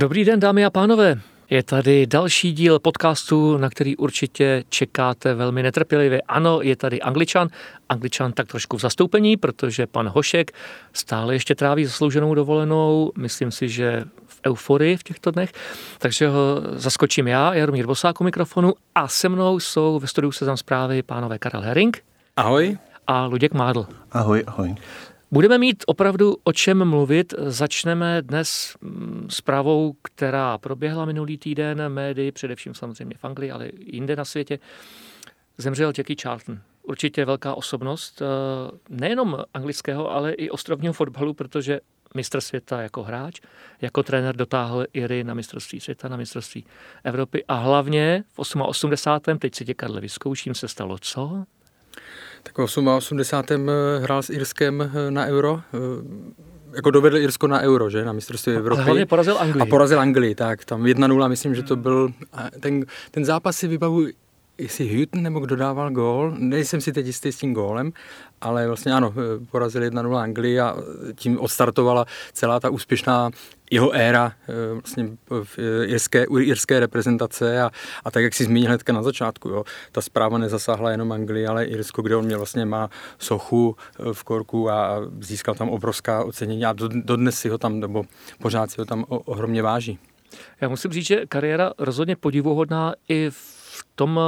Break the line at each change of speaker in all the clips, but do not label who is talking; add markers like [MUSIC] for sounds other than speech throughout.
Dobrý den, dámy a pánové. Je tady další díl podcastu, na který určitě čekáte velmi netrpělivě. Ano, je tady Angličan. Angličan tak trošku v zastoupení, protože pan Hošek stále ještě tráví zaslouženou dovolenou. Myslím si, že v euforii v těchto dnech. Takže ho zaskočím já, Jaromír Bosák u mikrofonu a se mnou jsou ve studiu Seznam zprávy pánové Karel Herring.
Ahoj.
A Luděk Mádl.
Ahoj, ahoj.
Budeme mít opravdu o čem mluvit. Začneme dnes mm, zprávou, která proběhla minulý týden médii, především samozřejmě v Anglii, ale i jinde na světě. Zemřel Jackie Charlton. Určitě velká osobnost eh, nejenom anglického, ale i ostrovního fotbalu, protože mistr světa jako hráč, jako trenér dotáhl Iry na mistrovství světa, na mistrovství Evropy a hlavně v 88. teď si tě Karle vyzkouším, se stalo co?
Tak v 88. Eh, hrál s Irskem eh, na Euro, eh, jako dovedl Irsko na Euro, že, na mistrovství Evropy.
Hlavně porazil Anglii.
A porazil Anglii, tak, tam 1-0, myslím, že to byl, ten, ten zápas si vybavuji, jestli Hutton nebo kdo dával gól, nejsem si teď jistý s tím gólem, ale vlastně ano, porazili 1-0 Anglii a tím odstartovala celá ta úspěšná jeho éra eh, vlastně v jirské, jirské reprezentace a, a tak, jak si zmínil hnedka na začátku, jo, ta zpráva nezasáhla jenom Anglii, ale Irsko, kde on měl vlastně má sochu eh, v Korku a získal tam obrovská ocenění a dodnes si ho tam, nebo pořád si ho tam ohromně váží.
Já musím říct, že kariéra rozhodně podivuhodná i v tom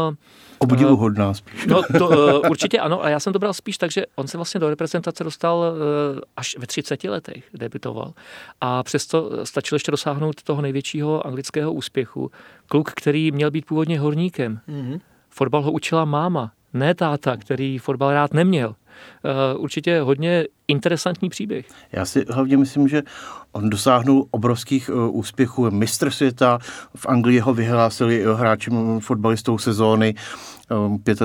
Obdivuhodná spíš. [LAUGHS]
No to uh, určitě ano, a já jsem to bral spíš tak, že on se vlastně do reprezentace dostal uh, až ve 30 letech, debutoval. A přesto stačilo ještě dosáhnout toho největšího anglického úspěchu. Kluk, který měl být původně horníkem. Mm-hmm. Fotbal ho učila máma, ne táta, který fotbal rád neměl. Uh, určitě hodně interesantní příběh.
Já si hlavně myslím, že on dosáhnul obrovských uh, úspěchů. Mistr světa, v Anglii ho vyhlásili hráčem fotbalistou sezóny.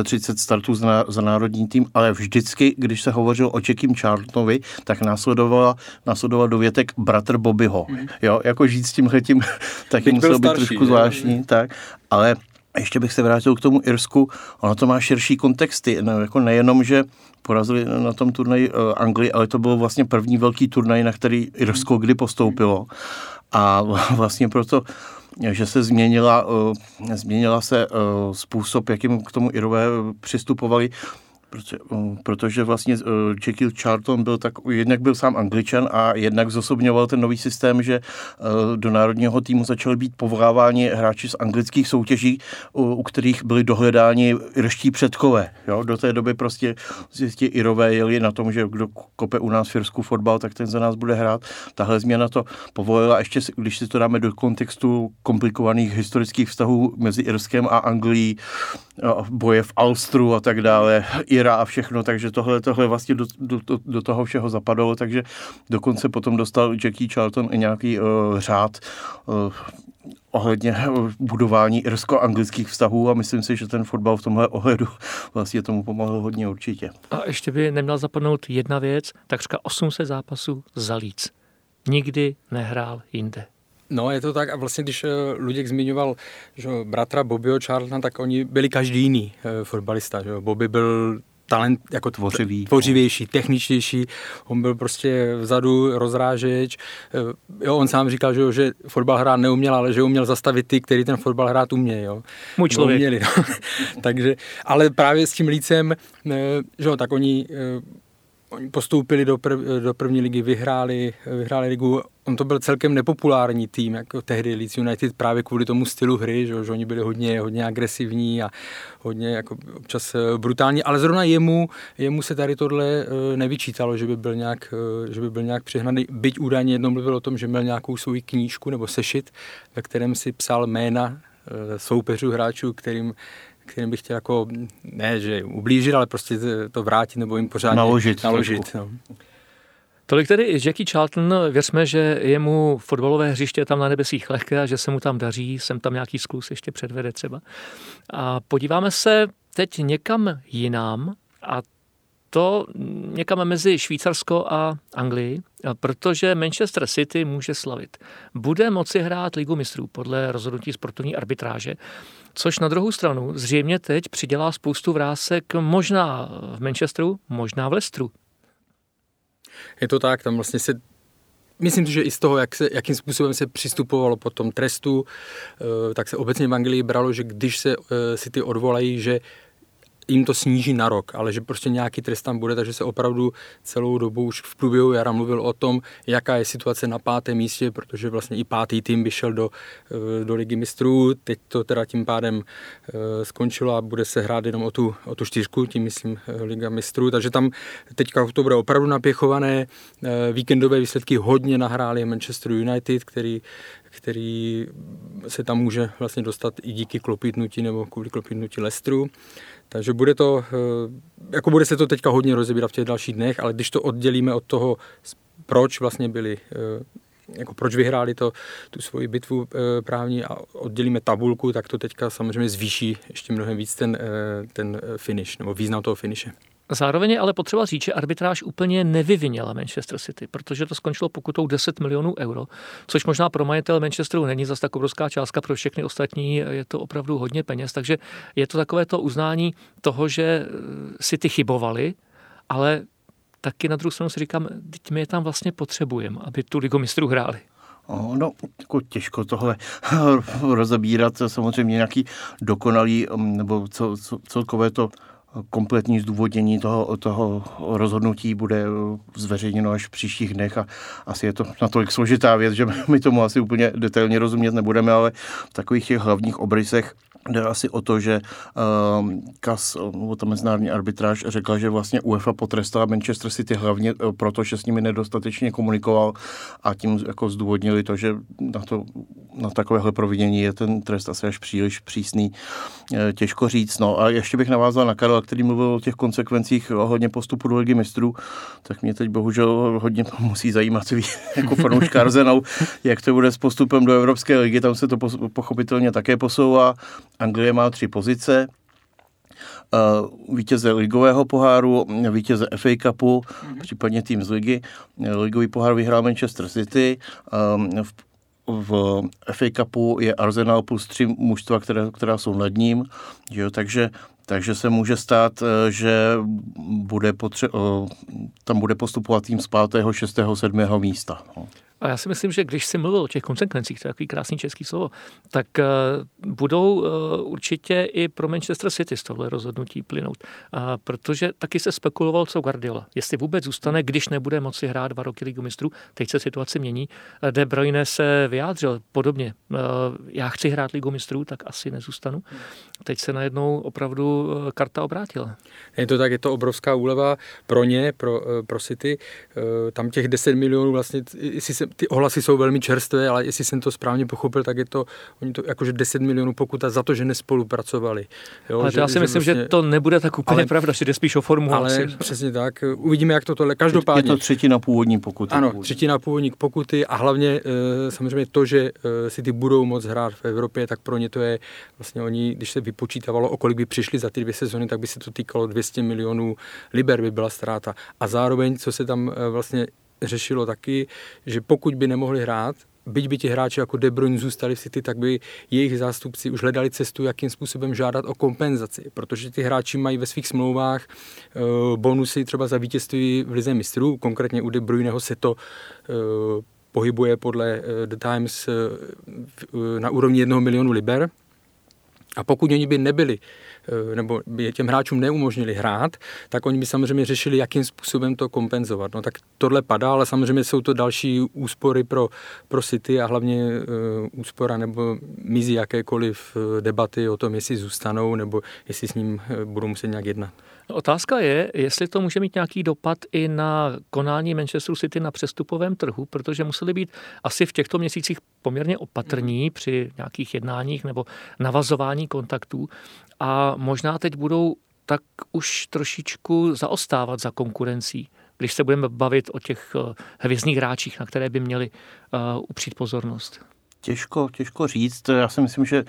35 um, startů za, za národní tým, ale vždycky, když se hovořil o Čekým Charltonovi, tak následovala, následoval dovětek bratr Bobbyho. Mm. Jo, jako žít s tímhletím [LAUGHS] taky muselo být trošku zvláštní, tak, ale ještě bych se vrátil k tomu Irsku, ono to má širší kontexty, no, jako nejenom, že porazili na tom turnaji uh, Anglii, ale to byl vlastně první velký turnaj, na který Irsko kdy postoupilo. A [LAUGHS] vlastně proto že se změnila, eh, změnila se eh, způsob, jakým k tomu Irové přistupovali Protože, protože vlastně uh, Jekyll Charlton byl tak, jednak byl sám angličan a jednak zosobňoval ten nový systém, že uh, do národního týmu začaly být povoláváni hráči z anglických soutěží, u, u kterých byli dohledáni irští předkové. Jo? Do té doby prostě ti Irové jeli na tom, že kdo kope u nás firskou fotbal, tak ten za nás bude hrát. Tahle změna to povolila, ještě když si to dáme do kontextu komplikovaných historických vztahů mezi Irskem a Anglií, boje v Alstru a tak dále, Ira a všechno, takže tohle, tohle vlastně do, do, do toho všeho zapadalo, takže dokonce potom dostal Jackie Charlton i nějaký uh, řád uh, ohledně budování irsko-anglických vztahů a myslím si, že ten fotbal v tomhle ohledu [LAUGHS] vlastně tomu pomohl hodně určitě.
A ještě by neměl zapadnout jedna věc, takřka 800 zápasů za líc. Nikdy nehrál jinde.
No, je to tak a vlastně, když eh, Luděk zmiňoval že bratra Bobbyho Charltona, tak oni byli každý jiný eh, fotbalista. Že? Bobby byl talent jako
Tvořivý.
tvořivější, techničtější, on byl prostě vzadu rozrážeč. Eh, jo, on sám říkal, že, že fotbal hrát neuměl, ale že uměl zastavit ty, který ten fotbal hrát umějí. Jo.
Můj člověk.
Uměli, no. [LAUGHS] Takže, ale právě s tím lícem, že jo, tak oni Oni postoupili do, prv, do první ligy, vyhráli, vyhráli ligu. On to byl celkem nepopulární tým, jako tehdy Leeds United právě kvůli tomu stylu hry, že, že oni byli hodně, hodně agresivní a hodně jako občas eh, brutální, ale zrovna jemu, jemu se tady tohle eh, nevyčítalo, že by byl nějak, eh, že by byl nějak přehnaný. Byť údajně jednou mluvil o tom, že měl nějakou svou knížku nebo sešit, ve kterém si psal jména soupeřů hráčů, kterým kterým bych chtěl jako, ne, že ublížit, ale prostě to vrátit nebo jim pořádně
naložit.
naložit no.
Tolik tedy Jackie Charlton, věřme, že je mu fotbalové hřiště tam na nebesích lehké a že se mu tam daří, sem tam nějaký sklus ještě předvede třeba. A podíváme se teď někam jinam a to někam mezi Švýcarsko a Anglii, protože Manchester City může slavit. Bude moci hrát Ligu mistrů podle rozhodnutí sportovní arbitráže, což na druhou stranu zřejmě teď přidělá spoustu vrásek možná v Manchesteru, možná v Leicesteru.
Je to tak, tam vlastně se Myslím si, že i z toho, jak se, jakým způsobem se přistupovalo po tom trestu, eh, tak se obecně v Anglii bralo, že když se eh, si ty odvolají, že jim to sníží na rok, ale že prostě nějaký trest tam bude, takže se opravdu celou dobu už v průběhu jara mluvil o tom, jaká je situace na pátém místě, protože vlastně i pátý tým by šel do, eh, do ligy mistrů, teď to teda tím pádem eh, skončilo a bude se hrát jenom o tu, o tu čtyřku, tím myslím eh, liga mistrů, takže tam teďka to bude opravdu napěchované, víkendové výsledky hodně nahráli Manchester United, který který se tam může vlastně dostat i díky klopítnutí nebo kvůli klopítnutí Lestru. Takže bude to, eh, jako bude se to teďka hodně rozebírat v těch dalších dnech, ale když to oddělíme od toho, proč vlastně byli eh, jako proč vyhráli to, tu svoji bitvu e, právní a oddělíme tabulku, tak to teďka samozřejmě zvýší ještě mnohem víc ten, ten finish, nebo význam toho finiše.
Zároveň je ale potřeba říct, že arbitráž úplně nevyvinila Manchester City, protože to skončilo pokutou 10 milionů euro, což možná pro majitel Manchesteru není zase tak obrovská částka, pro všechny ostatní je to opravdu hodně peněz, takže je to takové to uznání toho, že City chybovali, ale taky na druhou stranu si říkám, teď my je tam vlastně potřebujeme, aby tu ligu mistrů hráli.
No, jako těžko tohle [LAUGHS] rozebírat, samozřejmě nějaký dokonalý, nebo celkové to kompletní zdůvodnění toho, toho rozhodnutí bude zveřejněno až v příštích dnech a asi je to natolik složitá věc, že [LAUGHS] my tomu asi úplně detailně rozumět nebudeme, ale v takových těch hlavních obrysech Jde asi o to, že uh, KAS, nebo ta mezinárodní arbitráž, řekla, že vlastně UEFA potrestala Manchester City hlavně uh, proto, že s nimi nedostatečně komunikoval a tím jako zdůvodnili to, že na, to, na takovéhle provinění je ten trest asi až příliš přísný. Uh, těžko říct. No a ještě bych navázal na Karla, který mluvil o těch konsekvencích hodně postupu do ligy mistrů, tak mě teď bohužel hodně [LAUGHS] musí zajímat ví, [LAUGHS] jako fanouška Arsenal, jak to bude s postupem do Evropské ligy, tam se to pochopitelně také posouvá Anglie má tři pozice, uh, vítěze ligového poháru, vítěze FA Cupu, mm-hmm. případně tým z ligy. Ligový pohár vyhrál Manchester City, um, v, v FA Cupu je Arsenal plus tři mužstva, které, která jsou nad ním, jo, takže takže se může stát, eh, že bude potře- tam bude postupovat tým z 5., 6., 7. místa. No.
A já si myslím, že když jsi mluvil o těch konsekvencích, to je takový krásný český slovo, tak uh, budou uh, určitě i pro Manchester City z tohle rozhodnutí plynout. Uh, protože taky se spekuloval, co Guardiola. Jestli vůbec zůstane, když nebude moci hrát dva roky Ligu mistrů. Teď se situace mění. De Bruyne se vyjádřil podobně. Já chci hrát Ligu mistrů, tak asi nezůstanu. Teď se najednou opravdu karta obrátila.
Je to tak, je to obrovská úleva pro ně, pro, pro City. Tam těch 10 milionů vlastně, jestli se ty ohlasy jsou velmi čerstvé, ale jestli jsem to správně pochopil, tak je to, oni to jakože 10 milionů pokuta za to, že nespolupracovali.
Jo, ale že, já si že myslím, vlastně, že to nebude tak úplně ale, pravda, že jde spíš o formu.
Ale asi. přesně tak. Uvidíme, jak to tohle. Každopádně.
Je to třetina původní pokuty.
Ano, třetina původní pokuty a hlavně eh, samozřejmě to, že eh, si ty budou moc hrát v Evropě, tak pro ně to je vlastně oni, když se vypočítávalo, o kolik by přišli za ty dvě sezony, tak by se to týkalo 200 milionů liber by byla ztráta. A zároveň, co se tam eh, vlastně řešilo taky, že pokud by nemohli hrát, byť by ti hráči jako De Bruyne zůstali v City, tak by jejich zástupci už hledali cestu, jakým způsobem žádat o kompenzaci, protože ty hráči mají ve svých smlouvách uh, bonusy třeba za vítězství v Lize mistrů, konkrétně u De Bruyneho se to uh, pohybuje podle uh, The Times na úrovni jednoho milionu liber, a pokud oni by nebyli Eh, nebo by těm hráčům neumožnili hrát, tak oni by samozřejmě řešili, jakým způsobem to kompenzovat. No tak tohle padá, ale samozřejmě jsou to další úspory pro, pro City a hlavně uh, úspora nebo mizí jakékoliv eh, debaty o tom, jestli zůstanou nebo jestli s ním budou muset nějak jednat.
Otázka je, jestli to může mít nějaký dopad i na konání Manchesteru City na přestupovém trhu, protože museli být asi v těchto měsících poměrně opatrní mhm. při nějakých jednáních nebo navazování kontaktů a možná teď budou tak už trošičku zaostávat za konkurencí, když se budeme bavit o těch eh, hvězdných hráčích, na které by měli uh, upřít pozornost.
Těžko, těžko říct. Já si myslím, že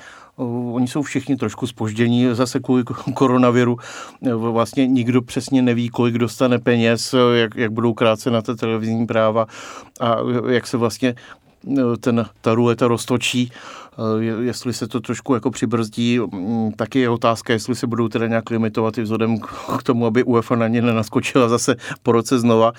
oni jsou všichni trošku spoždění zase kvůli koronaviru. Vlastně nikdo přesně neví, kolik dostane peněz, jak, jak budou krátce na té televizní práva a jak se vlastně ten, ta ruleta roztočí, jestli se to trošku jako přibrzdí, mm, taky je otázka, jestli se budou teda nějak limitovat i vzhledem k tomu, aby UEFA na ně nenaskočila zase po roce znova.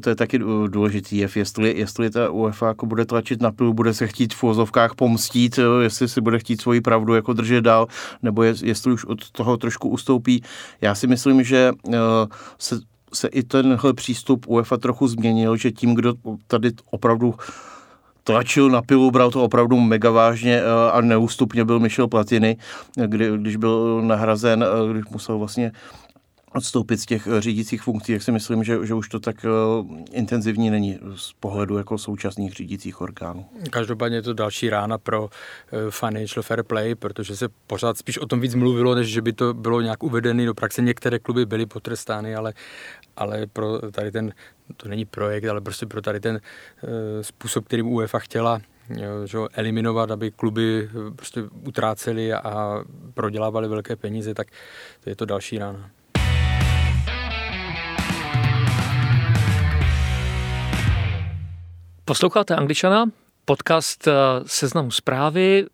To je taky důležitý jev, jestli, jestli ta UEFA jako bude tlačit na pilu, bude se chtít v vozovkách pomstít, jestli si bude chtít svoji pravdu jako držet dál, nebo jestli už od toho trošku ustoupí. Já si myslím, že se se i tenhle přístup UEFA trochu změnil, že tím, kdo tady opravdu tlačil na pilu, bral to opravdu mega vážně eh, a neústupně byl Michel Platiny, kdy, když byl nahrazen, eh, když musel vlastně odstoupit z těch eh, řídících funkcí, jak si myslím, že, že už to tak uh, intenzivní není z pohledu jako současných řídících orgánů.
Každopádně je to další rána pro uh, financial fair play, protože se pořád spíš o tom víc mluvilo, než že by to bylo nějak uvedené do praxe. Některé kluby byly potrestány, ale, ale pro tady ten, to není projekt, ale prostě pro tady ten způsob, kterým UEFA chtěla že, eliminovat, aby kluby prostě utráceli a prodělávali velké peníze, tak to je to další rána.
Posloucháte Angličana, podcast eh, Seznamu zprávy.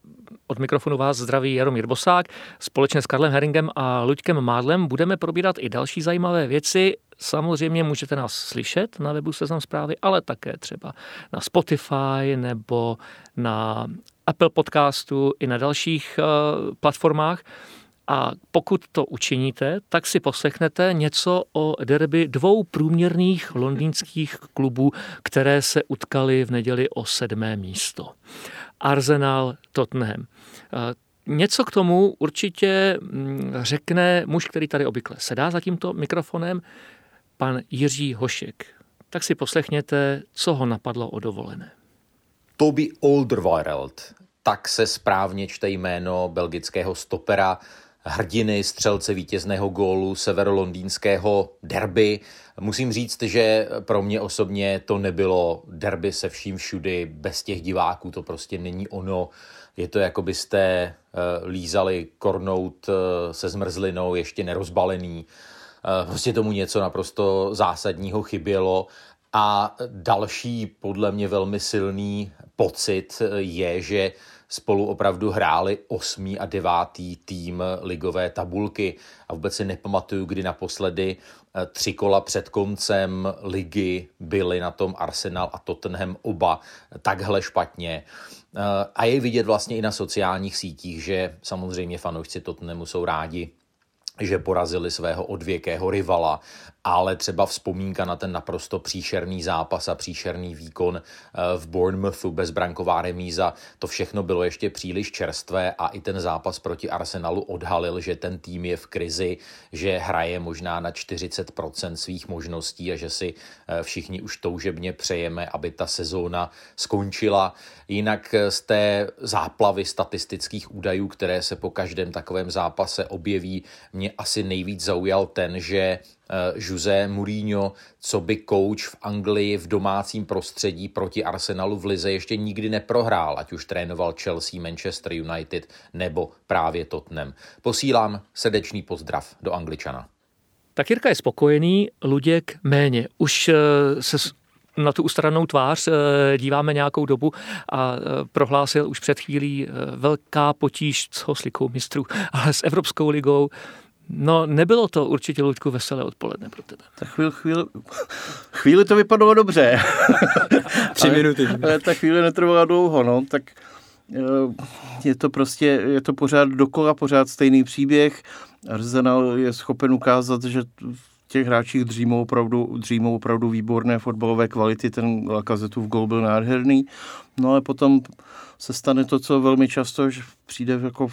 Od mikrofonu vás zdraví Jaromír Bosák. Společně s Karlem Heringem a Luďkem Mádlem budeme probírat i další zajímavé věci. Samozřejmě můžete nás slyšet na webu Seznam zprávy, ale také třeba na Spotify nebo na Apple podcastu i na dalších uh, platformách. A pokud to učiníte, tak si poslechnete něco o derby dvou průměrných londýnských klubů, které se utkali v neděli o sedmé místo. Arsenal Tottenham. Něco k tomu určitě mm, řekne muž, který tady obvykle sedá za tímto mikrofonem, pan Jiří Hošek. Tak si poslechněte, co ho napadlo o dovolené.
Toby Alderweireld, tak se správně čte jméno belgického stopera, hrdiny střelce vítězného gólu severolondýnského derby. Musím říct, že pro mě osobně to nebylo derby se vším všudy, bez těch diváků, to prostě není ono. Je to jako byste eh, lízali kornout eh, se zmrzlinou, ještě nerozbalený. Eh, prostě tomu něco naprosto zásadního chybělo. A další podle mě velmi silný pocit je, že spolu opravdu hráli osmý a devátý tým ligové tabulky a vůbec si nepamatuju, kdy naposledy eh, tři kola před koncem ligy byli na tom Arsenal a Tottenham oba takhle špatně. Eh, a je vidět vlastně i na sociálních sítích, že samozřejmě fanoušci Tottenhamu jsou rádi, že porazili svého odvěkého rivala ale třeba vzpomínka na ten naprosto příšerný zápas a příšerný výkon eh, v Bournemouthu, bezbranková remíza, to všechno bylo ještě příliš čerstvé a i ten zápas proti Arsenalu odhalil, že ten tým je v krizi, že hraje možná na 40% svých možností a že si eh, všichni už toužebně přejeme, aby ta sezóna skončila. Jinak eh, z té záplavy statistických údajů, které se po každém takovém zápase objeví, mě asi nejvíc zaujal ten, že Eh, José Mourinho, co by coach v Anglii v domácím prostředí proti Arsenalu v Lize ještě nikdy neprohrál, ať už trénoval Chelsea, Manchester United nebo právě Tottenham. Posílám srdečný pozdrav do Angličana.
Tak Jirka je spokojený, Luděk méně. Už eh, se na tu ustaranou tvář eh, díváme nějakou dobu a prohlásil už před chvílí velká potíž s hoslikou mistrů, [LAUGHS] ale s Evropskou ligou No, nebylo to určitě, Luďku, veselé odpoledne pro tebe.
Tak chvíli, chvíli, chvíli to vypadalo dobře. [LAUGHS]
Tři minuty.
Ale ta chvíli netrvala dlouho, no, tak eh, je to prostě, je to pořád dokola, pořád stejný příběh. Arsenal je schopen ukázat, že v těch hráčích dřímou opravdu, dřímou opravdu výborné fotbalové kvality, ten v gol byl nádherný, no ale potom se stane to, co velmi často že přijde jako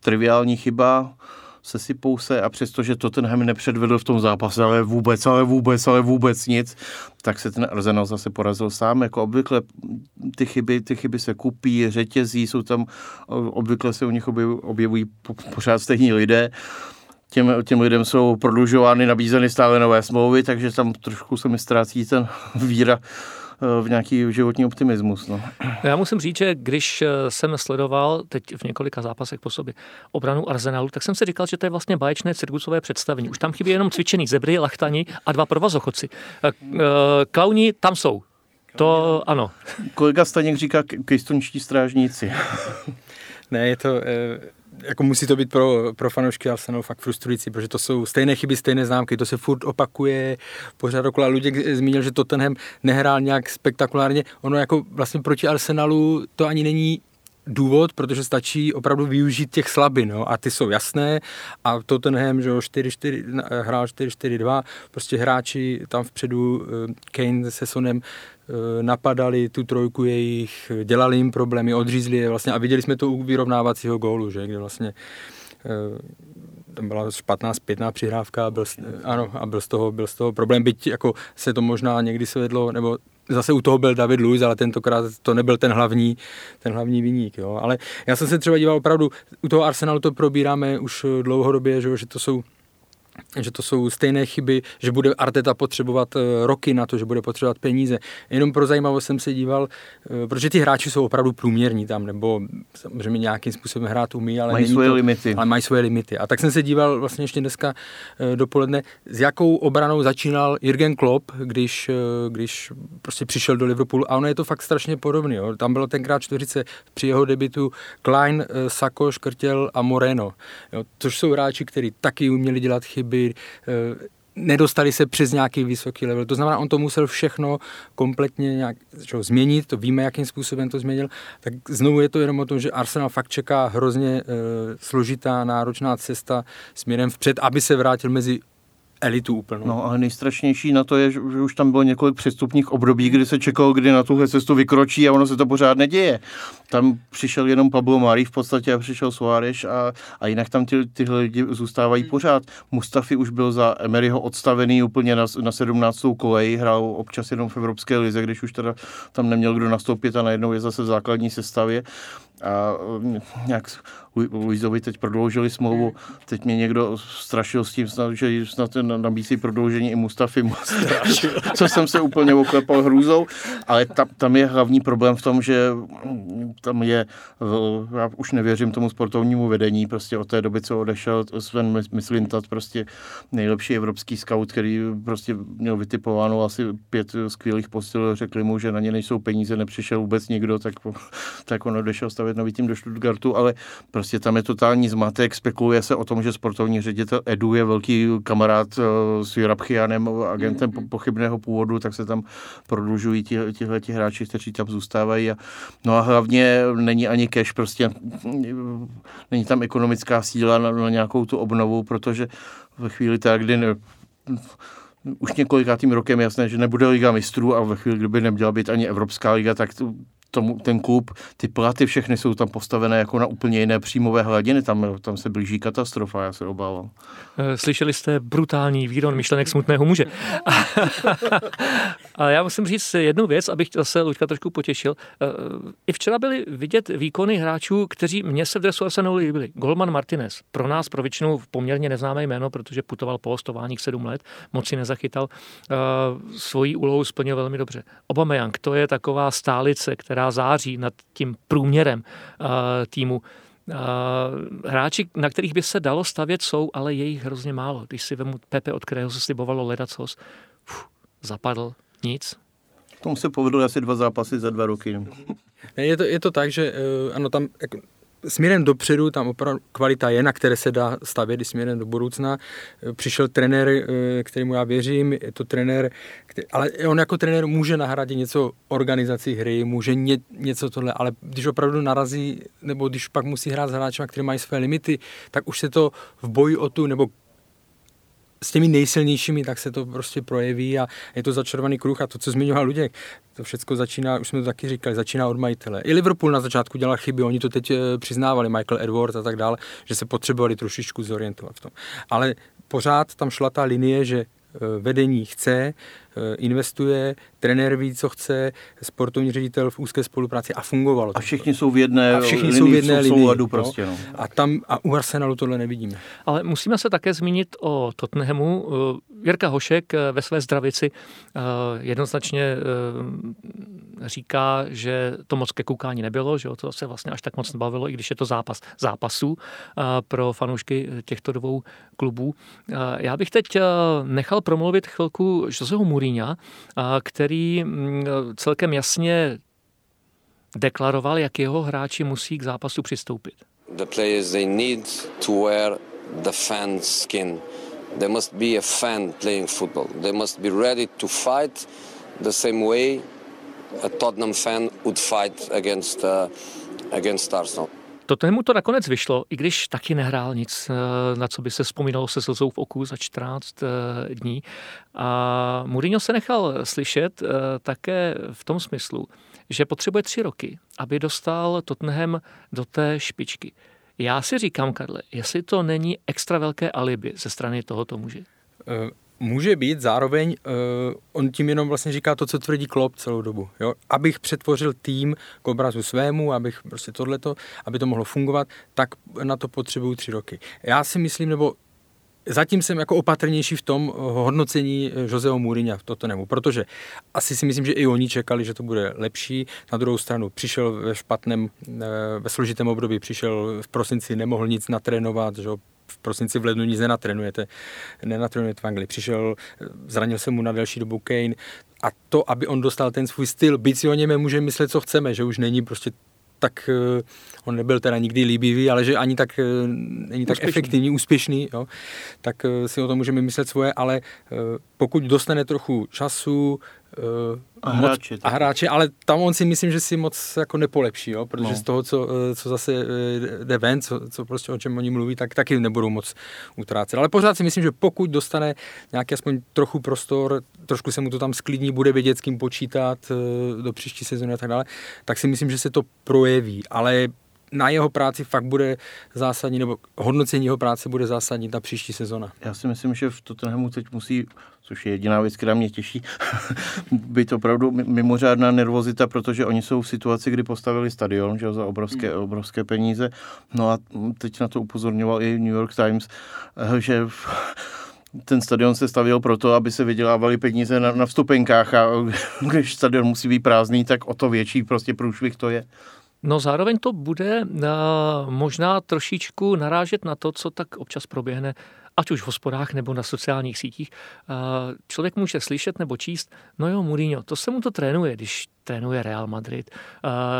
triviální chyba, sesypou se a přestože Tottenham nepředvedl v tom zápase, ale vůbec, ale vůbec, ale vůbec nic, tak se ten Arsenal zase porazil sám. Jako obvykle ty chyby, ty chyby se kupí, řetězí, jsou tam, obvykle se u nich objevují, objevují pořád stejní lidé těm, těm lidem jsou prodlužovány, nabízeny stále nové smlouvy, takže tam trošku se mi ztrácí ten [LAUGHS] víra v nějaký životní optimismus. No.
Já musím říct, že když eh, jsem sledoval teď v několika zápasech po sobě obranu Arsenalu, tak jsem si říkal, že to je vlastně báječné cirkusové představení. Už tam chybí jenom cvičený zebry, lachtani a dva provazochodci. Eh, eh, klauni tam jsou, To ano.
Kolega Staněk říká kejstončtí strážníci.
ne, je to... Eh, jako musí to být pro, pro fanoušky Arsenalu fakt frustrující, protože to jsou stejné chyby, stejné známky, to se furt opakuje pořád okolo. Luděk zmínil, že Tottenham nehrál nějak spektakulárně. Ono jako vlastně proti Arsenalu to ani není důvod, protože stačí opravdu využít těch slabin, no, a ty jsou jasné. A Tottenham, že 4-4, hrál 4-4-2, prostě hráči tam vpředu, eh, Kane se Sonem eh, napadali tu trojku jejich, dělali jim problémy, odřízli je vlastně. A viděli jsme to u vyrovnávacího gólu, že, kde vlastně eh, tam byla špatná zpětná přihrávka, byl, ano, a byl z toho, byl z toho problém, byť jako se to možná někdy svedlo, nebo zase u toho byl David Luiz, ale tentokrát to nebyl ten hlavní, ten hlavní viník. Ale já jsem se třeba díval opravdu, u toho Arsenalu to probíráme už dlouhodobě, že, že to jsou že to jsou stejné chyby, že bude Arteta potřebovat eh, roky na to, že bude potřebovat peníze. Jenom pro zajímavost jsem se díval, eh, protože ty hráči jsou opravdu průměrní tam, nebo samozřejmě nějakým způsobem hrát umí, ale
mají svoje
to,
limity.
Ale mají svoje limity. A tak jsem se díval vlastně ještě dneska eh, dopoledne, s jakou obranou začínal Jürgen Klopp, když, když prostě přišel do Liverpoolu a ono je to fakt strašně podobné. Tam bylo tenkrát čtyřice při jeho debitu Klein, Sako, Škrtěl a Moreno, jo, což jsou hráči, kteří taky uměli dělat chyby chyby, eh, nedostali se přes nějaký vysoký level. To znamená, on to musel všechno kompletně nějak čo, změnit, to víme, jakým způsobem to změnil. Tak znovu je to jenom o tom, že Arsenal fakt čeká hrozně e, složitá, náročná cesta směrem vpřed, aby se vrátil mezi elitu úplnou.
No ale nejstrašnější na to je, že už tam bylo několik přestupních období, kdy se čekalo, kdy na tuhle cestu vykročí a ono se to pořád neděje. Tam přišel jenom Pablo Mari v podstatě a přišel Suárez a, a jinak tam ty, tyhle lidi zůstávají pořád. Mustafi už byl za Emeryho odstavený úplně na, na 17. koleji, hrál občas jenom v Evropské lize, když už teda tam neměl kdo nastoupit a najednou je zase v základní sestavě a nějak Luizovi teď prodloužili smlouvu, teď mě někdo strašil s tím, snad, že snad nabízí prodloužení i Mustafi, [LAUGHS] co jsem se úplně oklepal hrůzou, ale ta, tam je hlavní problém v tom, že tam je, já už nevěřím tomu sportovnímu vedení, prostě od té doby, co odešel Sven Mislintat, prostě nejlepší evropský scout, který prostě měl vytipováno asi pět skvělých postil, řekli mu, že na ně nejsou peníze, nepřišel vůbec nikdo, tak, [LAUGHS] tak on odešel stavět nový tým do Stuttgartu, ale Prostě tam je totální zmatek, spekuluje se o tom, že sportovní ředitel Edu je velký kamarád eh, s Jurabchianem, agentem pochybného původu, tak se tam prodlužují tihle ti hráči, kteří tam zůstávají. A, no a hlavně není ani cash, prostě není tam ekonomická síla na, na nějakou tu obnovu, protože ve chvíli tak, kdy ne, už několikátým rokem jasné, že nebude Liga mistrů a ve chvíli, kdyby neměla být ani Evropská liga, tak tomu, ten klub, ty platy všechny jsou tam postavené jako na úplně jiné příjmové hladiny, tam, tam se blíží katastrofa, já se obávám.
Eh, slyšeli jste brutální výron myšlenek smutného muže. [LAUGHS] A já musím říct jednu věc, abych zase Luďka trošku potěšil. Eh, I včera byly vidět výkony hráčů, kteří mě se v dresu Arsenalu líbili. Golman Martinez, pro nás, pro většinu poměrně neznámé jméno, protože putoval po hostováních sedm let, moc si nezachytal, eh, svoji úlohu splnil velmi dobře. Obameyang, to je taková stálice, která která září nad tím průměrem uh, týmu. Uh, hráči, na kterých by se dalo stavět, jsou, ale je jich hrozně málo. Když si vemu Pepe, od kterého se slibovalo ledacos, uf, zapadl, nic.
Tomu se povedlo asi dva zápasy za dva roky.
Je to, je to tak, že uh, ano, tam jako, směrem dopředu, tam opravdu kvalita je, na které se dá stavět i směrem do budoucna. Přišel trenér, eh, kterému já věřím, je to trenér, který, ale on jako trenér může nahradit něco organizací hry, může ně, něco tohle, ale když opravdu narazí, nebo když pak musí hrát s hráči, kteří mají své limity, tak už se to v boji o tu, nebo s těmi nejsilnějšími, tak se to prostě projeví a je to začarovaný kruh a to, co zmiňoval Luděk, to všechno začíná, už jsme to taky říkali, začíná od majitele. I Liverpool na začátku dělal chyby, oni to teď eh, přiznávali, Michael Edwards a tak dále, že se potřebovali trošičku zorientovat v tom. Ale pořád tam šla ta linie, že eh, vedení chce, Eh, investuje, trenér ví, co chce, sportovní ředitel v úzké spolupráci a fungovalo
to. A všichni jsou v jedné,
a všichni jsou v jedné linii,
souladu no. prostě. No.
A tam a u Arsenalu tohle nevidíme.
Ale musíme se také zmínit o Tottenhamu. Eh, Jirka Hošek eh, ve své zdravici jednoznačně říká, že to moc ke koukání nebylo, že to se vlastně až tak moc nebavilo, i když je to zápas zápasů pro fanoušky těchto dvou klubů. Já bych teď nechal promluvit chvilku Joseho Mourinho, který mm, celkem jasně deklaroval, jak jeho hráči musí k zápasu přistoupit. The players they need to wear the fan skin. There must be a fan playing football. They must be ready to fight the same way a Tottenham fan would fight against uh, against Arsenal. Tottenhamu to nakonec vyšlo, i když taky nehrál nic, uh, na co by se vzpomínalo se slzou v oku za 14 uh, dní. A Mourinho se nechal slyšet uh, také v tom smyslu, že potřebuje tři roky, aby dostal Tottenham do té špičky. Já si říkám, Karle, jestli to není extra velké alibi ze strany tohoto muže.
Může být, zároveň uh, on tím jenom vlastně říká to, co tvrdí Klopp celou dobu. Jo? Abych přetvořil tým k obrazu svému, abych prostě tohleto, aby to mohlo fungovat, tak na to potřebuju tři roky. Já si myslím, nebo zatím jsem jako opatrnější v tom hodnocení Joseho Mourinha v Tottenhamu, protože asi si myslím, že i oni čekali, že to bude lepší. Na druhou stranu přišel ve špatném, eh, ve složitém období, přišel v prosinci, nemohl nic natrénovat, že prosinci v lednu nic nenatrénujete, nenatrénujete v Anglii. Přišel, zranil se mu na delší dobu Kane a to, aby on dostal ten svůj styl, byť si o něm může myslet, co chceme, že už není prostě tak eh, on nebyl teda nikdy líbivý, ale že ani tak eh, není tak úspěšný. efektivní, úspěšný, jo, tak eh, si o tom můžeme myslet svoje, ale pokud dostane trochu času,
a hráče.
a hráče, ale tam on si myslím, že si moc jako nepolepší, jo, protože no. z toho, co, co zase jde ven, co, co prostě o čem oni mluví, tak taky nebudou moc utrácet. Ale pořád si myslím, že pokud dostane nějaký aspoň trochu prostor, trošku se mu to tam sklidní, bude vědět, s kým počítat do příští sezóny a tak dále, tak si myslím, že se to projeví. Ale na jeho práci fakt bude zásadní, nebo hodnocení jeho práce bude zásadní ta příští sezona.
Já si myslím, že v Tottenhamu teď musí, což je jediná věc, která mě těší, [LAUGHS] být opravdu mimořádná nervozita, protože oni jsou v situaci, kdy postavili stadion že, za obrovské, hmm. obrovské peníze. No a teď na to upozorňoval i New York Times, že ten stadion se stavěl proto, aby se vydělávali peníze na, na vstupenkách a [LAUGHS] když stadion musí být prázdný, tak o to větší prostě průšvih to je.
No zároveň to bude uh, možná trošičku narážet na to, co tak občas proběhne, ať už v hospodách nebo na sociálních sítích. Člověk může slyšet nebo číst, no jo, Mourinho, to se mu to trénuje, když trénuje Real Madrid,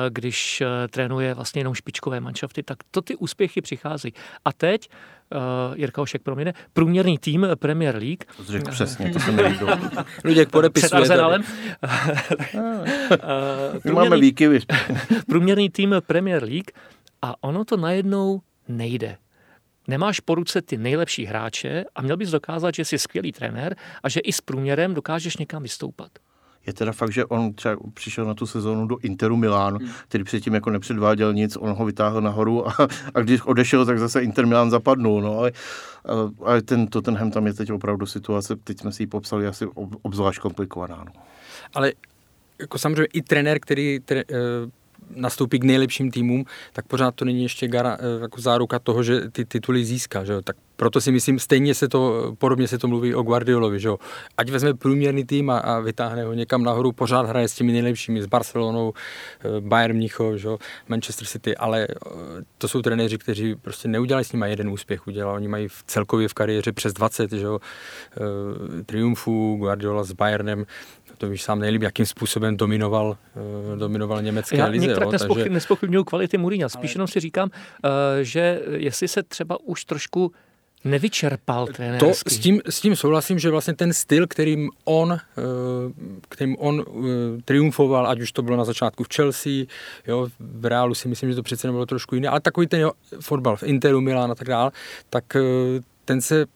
když trénuje vlastně jenom špičkové manšafty, tak to ty úspěchy přichází. A teď uh, Jirka Ošek proměne, průměrný tým Premier League.
To řekl přesně, to se mi líbilo. [LAUGHS]
Luděk podepisuje. Před
Arsenalem. [LAUGHS]
máme výkyvy. [LAUGHS]
průměrný tým Premier League a ono to najednou nejde. Nemáš po ruce ty nejlepší hráče a měl bys dokázat, že jsi skvělý trenér a že i s průměrem dokážeš někam vystoupat
je teda fakt, že on třeba přišel na tu sezónu do Interu Milán, hmm. který předtím jako nepředváděl nic, on ho vytáhl nahoru a, a když odešel, tak zase Inter Milán zapadnul, no ale, ale ten Tottenham tam je teď opravdu situace, teď jsme si ji popsali asi obzvlášť komplikovaná. No.
Ale jako samozřejmě i trenér, který tre, uh nastoupí k nejlepším týmům, tak pořád to není ještě gara, eh, jako záruka toho, že ty tituly získá. Že? Tak proto si myslím, stejně se to, podobně se to mluví o Guardiolovi, že jo? Ať vezme průměrný tým a, a vytáhne ho někam nahoru, pořád hraje s těmi nejlepšími, s Barcelonou, eh, Bayern Mnichov, že jo? Manchester City, ale eh, to jsou trenéři, kteří prostě neudělali s nimi jeden úspěch, udělali, oni mají v celkově v kariéře přes 20, že jo? triumfů, Guardiola s Bayernem, to víš sám nejlíp, jakým způsobem dominoval, dominoval německé Já lize.
Já takže... nespochybnuju kvality Mourinho, spíš Ale... jenom si říkám, že jestli se třeba už trošku nevyčerpal trenérský.
To s tím, s tím souhlasím, že vlastně ten styl, kterým on, eh, kterým on triumfoval, ať už to bylo na začátku v Chelsea, jo, v Reálu si myslím, že to přece nebylo trošku jiné, ale takový ten jo, fotbal v Interu, Milán a tak dále, tak ten se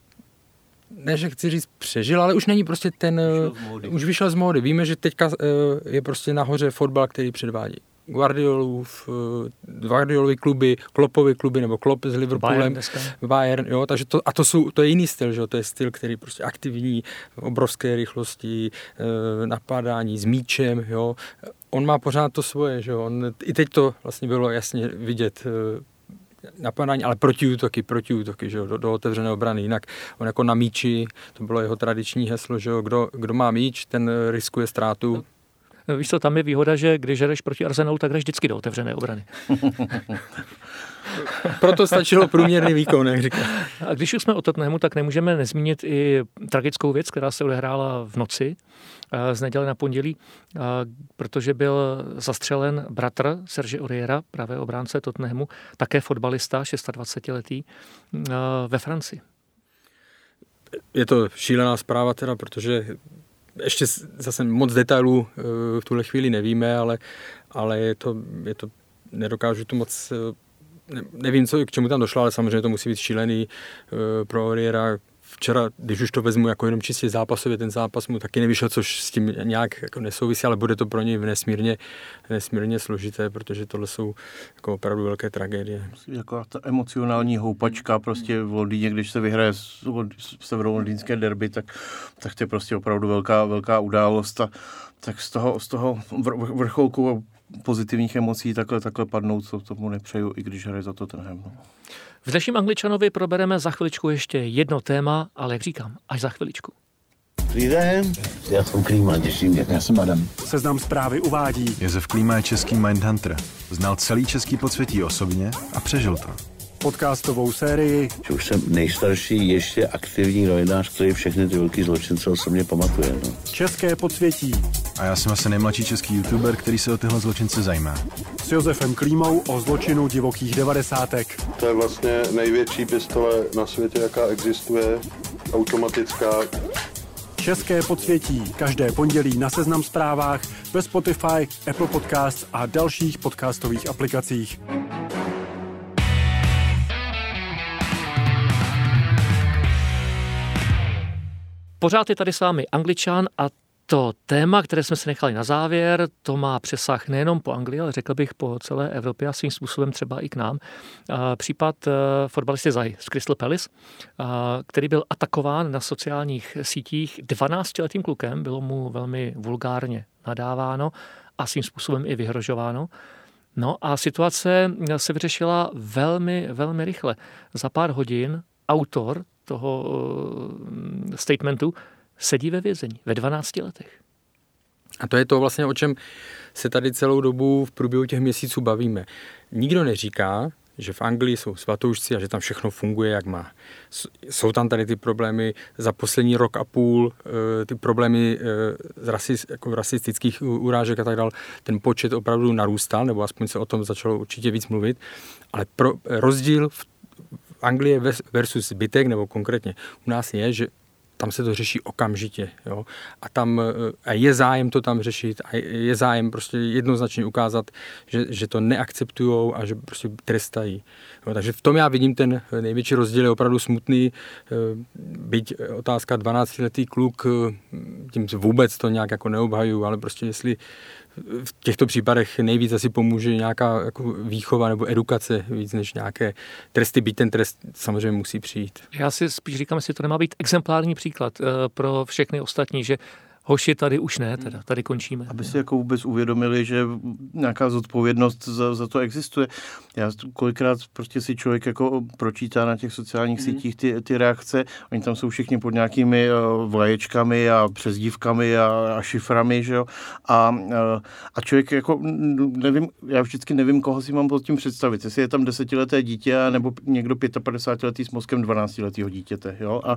ne, že chci říct přežil, ale už není prostě ten, vyšel už vyšel z módy. Víme, že teďka eh, je prostě nahoře fotbal, který předvádí. Guardiolův, eh, Guardiolovy kluby, Kloppovy kluby, nebo Klopp s Liverpoolem, Bayern, Bayern jo, takže to, a to, jsou, to je jiný styl, že jo, to je styl, který prostě aktivní, obrovské rychlosti, eh, napadání s míčem, jo. On má pořád to svoje, že jo, on, i teď to vlastně bylo jasně vidět napadání, ale protiútoky, protiútoky, že jo, do, do otevřené obrany. Jinak on jako na míči, to bylo jeho tradiční heslo, že jo, kdo, kdo má míč, ten riskuje ztrátu.
Víš co, tam je výhoda, že když jdeš proti Arsenalu, tak jdeš vždycky do otevřené obrany. [LAUGHS]
Proto stačilo průměrný výkon, jak říká.
A když už jsme o Tottenhamu, tak nemůžeme nezmínit i tragickou věc, která se odehrála v noci eh, z neděle na pondělí, eh, protože byl zastřelen bratr Serge Oriera, právě obránce Tottenhamu, také fotbalista, 26-letý, eh, ve Francii.
Je to šílená zpráva teda, protože ještě zase moc detailů v tuhle chvíli nevíme, ale, ale je to, je to nedokážu to moc nevím, co, k čemu tam došlo, ale samozřejmě to musí být šílený uh, pro Oriera. Včera, když už to vezmu jako jenom čistě zápasově, ten zápas mu taky nevyšel, což s tím nějak jako nesouvisí, ale bude to pro něj nesmírně, nesmírně složité, protože tohle jsou jako opravdu velké tragédie.
Jako ta emocionální houpačka prostě v Londýně, když se vyhraje severolondýnské derby, tak, tak to je prostě opravdu velká, velká událost a tak z toho, z toho vrcholku pozitivních emocí takhle, takhle padnout, co tomu nepřeju, i když hraje za to tenhle. No.
V dnešním Angličanovi probereme za chviličku ještě jedno téma, ale jak říkám, až za chviličku.
Dobrý den, já jsem Klíma, těším mě.
Já jsem Adam.
Seznam zprávy uvádí.
Josef Klíma je český Mindhunter. Znal celý český podsvětí osobně a přežil to
podcastovou sérii.
Už jsem nejstarší ještě aktivní novinář, který všechny ty velký zločince osobně pamatuje. No.
České podsvětí.
A já jsem asi nejmladší český youtuber, který se o tyhle zločince zajímá.
S Josefem Klímou o zločinu divokých devadesátek.
To je vlastně největší pistole na světě, jaká existuje, automatická.
České podsvětí. Každé pondělí na Seznam zprávách, ve Spotify, Apple Podcasts a dalších podcastových aplikacích.
Pořád je tady s vámi Angličan a to téma, které jsme si nechali na závěr, to má přesah nejenom po Anglii, ale řekl bych po celé Evropě a svým způsobem třeba i k nám. Případ e, fotbalisty Zaj z Crystal Palace, který byl atakován na sociálních sítích 12-letým klukem, bylo mu velmi vulgárně nadáváno a svým způsobem i vyhrožováno. No a situace se vyřešila velmi, velmi rychle. Za pár hodin autor toho eh, statementu sedí ve vězení ve 12 letech.
A to je to vlastně, o čem se tady celou dobu v průběhu těch měsíců bavíme. Nikdo neříká, že v Anglii jsou svatoušci a že tam všechno funguje, jak má. Jsou tam tady ty problémy za poslední rok a půl, eh, ty problémy eh, z rasis, jako rasistických urážek a tak dále. Ten počet opravdu narůstal, nebo aspoň se o tom začalo určitě víc mluvit, ale pro, rozdíl v Anglie versus zbytek, nebo konkrétně u nás je, že tam se to řeší okamžitě. Jo? A tam a je zájem to tam řešit a je zájem prostě jednoznačně ukázat, že, že to neakceptují a že prostě trestají. Jo? Takže v tom já vidím ten největší rozdíl, je opravdu smutný. Eh, byť otázka 12-letý kluk, eh, tím vůbec to nějak jako neobhajuju, ale prostě jestli v těchto případech nejvíc asi pomůže nějaká jako výchova nebo edukace víc než nějaké tresty, byť ten trest samozřejmě musí přijít.
Já si spíš říkám, jestli to nemá být exemplární příklad eh, pro všechny ostatní, že hoši tady už ne, teda tady končíme.
Aby si jako vůbec uvědomili, že nějaká zodpovědnost za, za to existuje. Já kolikrát prostě si člověk jako pročítá na těch sociálních mm. sítích ty, ty reakce, oni tam jsou všichni pod nějakými uh, vlaječkami a přezdívkami a, a šiframi, že jo, a, uh, a člověk jako nevím, já vždycky nevím, koho si mám pod tím představit, jestli je tam desetileté dítě nebo někdo 55 letý s mozkem 12 letého dítěte, jo, a,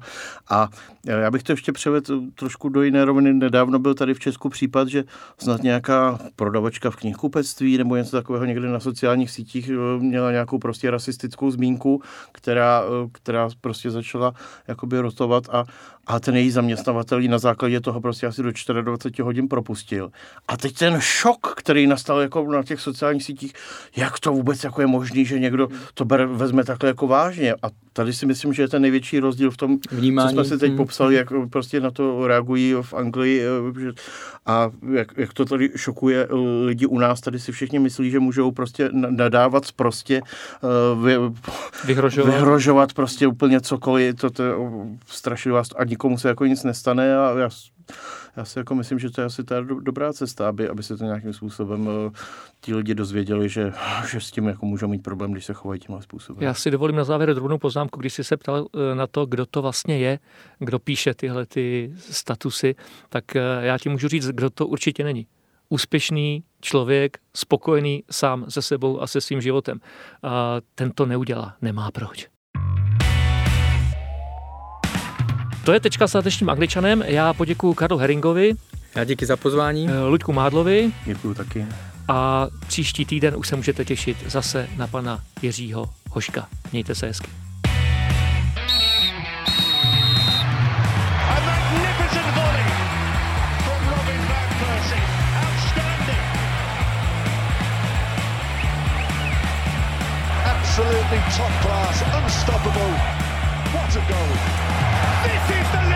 a já bych to ještě převedl trošku do jiné roviny, nedávno byl tady v Česku případ, že snad nějaká prodavačka v knihkupectví nebo něco takového někde na sociálních sítích eh, měla nějakou prostě rasistickou zmínku, která, eh, která prostě začala jakoby rotovat a, a ten její zaměstnavatel ji na základě toho prostě asi do 24 hodin propustil. A teď ten šok, který nastal jako na těch sociálních sítích, jak to vůbec jako je možný, že někdo to bere, vezme takhle jako vážně. A tady si myslím, že je ten největší rozdíl v tom, Vnímání. co jsme si teď hmm. popsali, jak prostě na to reagují v Anglii eh, a jak, jak to tady šokuje lidi u nás. Tady si všichni myslí, že můžou prostě nadávat prostě uh, vy, vyhrožovat. vyhrožovat prostě úplně cokoliv. To, to je strašlivá a nikomu se jako nic nestane a já, já si jako myslím, že to je asi ta dobrá cesta, aby, aby se to nějakým způsobem uh, ti lidi dozvěděli, že, že s tím jako můžou mít problém, když se chovají tímhle způsobem.
Já si dovolím na závěr drobnou poznámku, když jsi se ptal uh, na to, kdo to vlastně je, kdo píše tyhle ty statusy, tak uh, já ti můžu říct, kdo to určitě není. úspěšný člověk, spokojený sám se sebou a se svým životem. A ten to neudělá, nemá proč. To je tečka s dnešním angličanem. Já poděkuji Karlu Heringovi.
Já díky za pozvání.
Eh, Luďku Mádlovi.
Děkuji taky.
A příští týden už se můžete těšit zase na pana Jiřího Hoška. Mějte se hezky.
absolutely top class, unstoppable. What a goal! This is the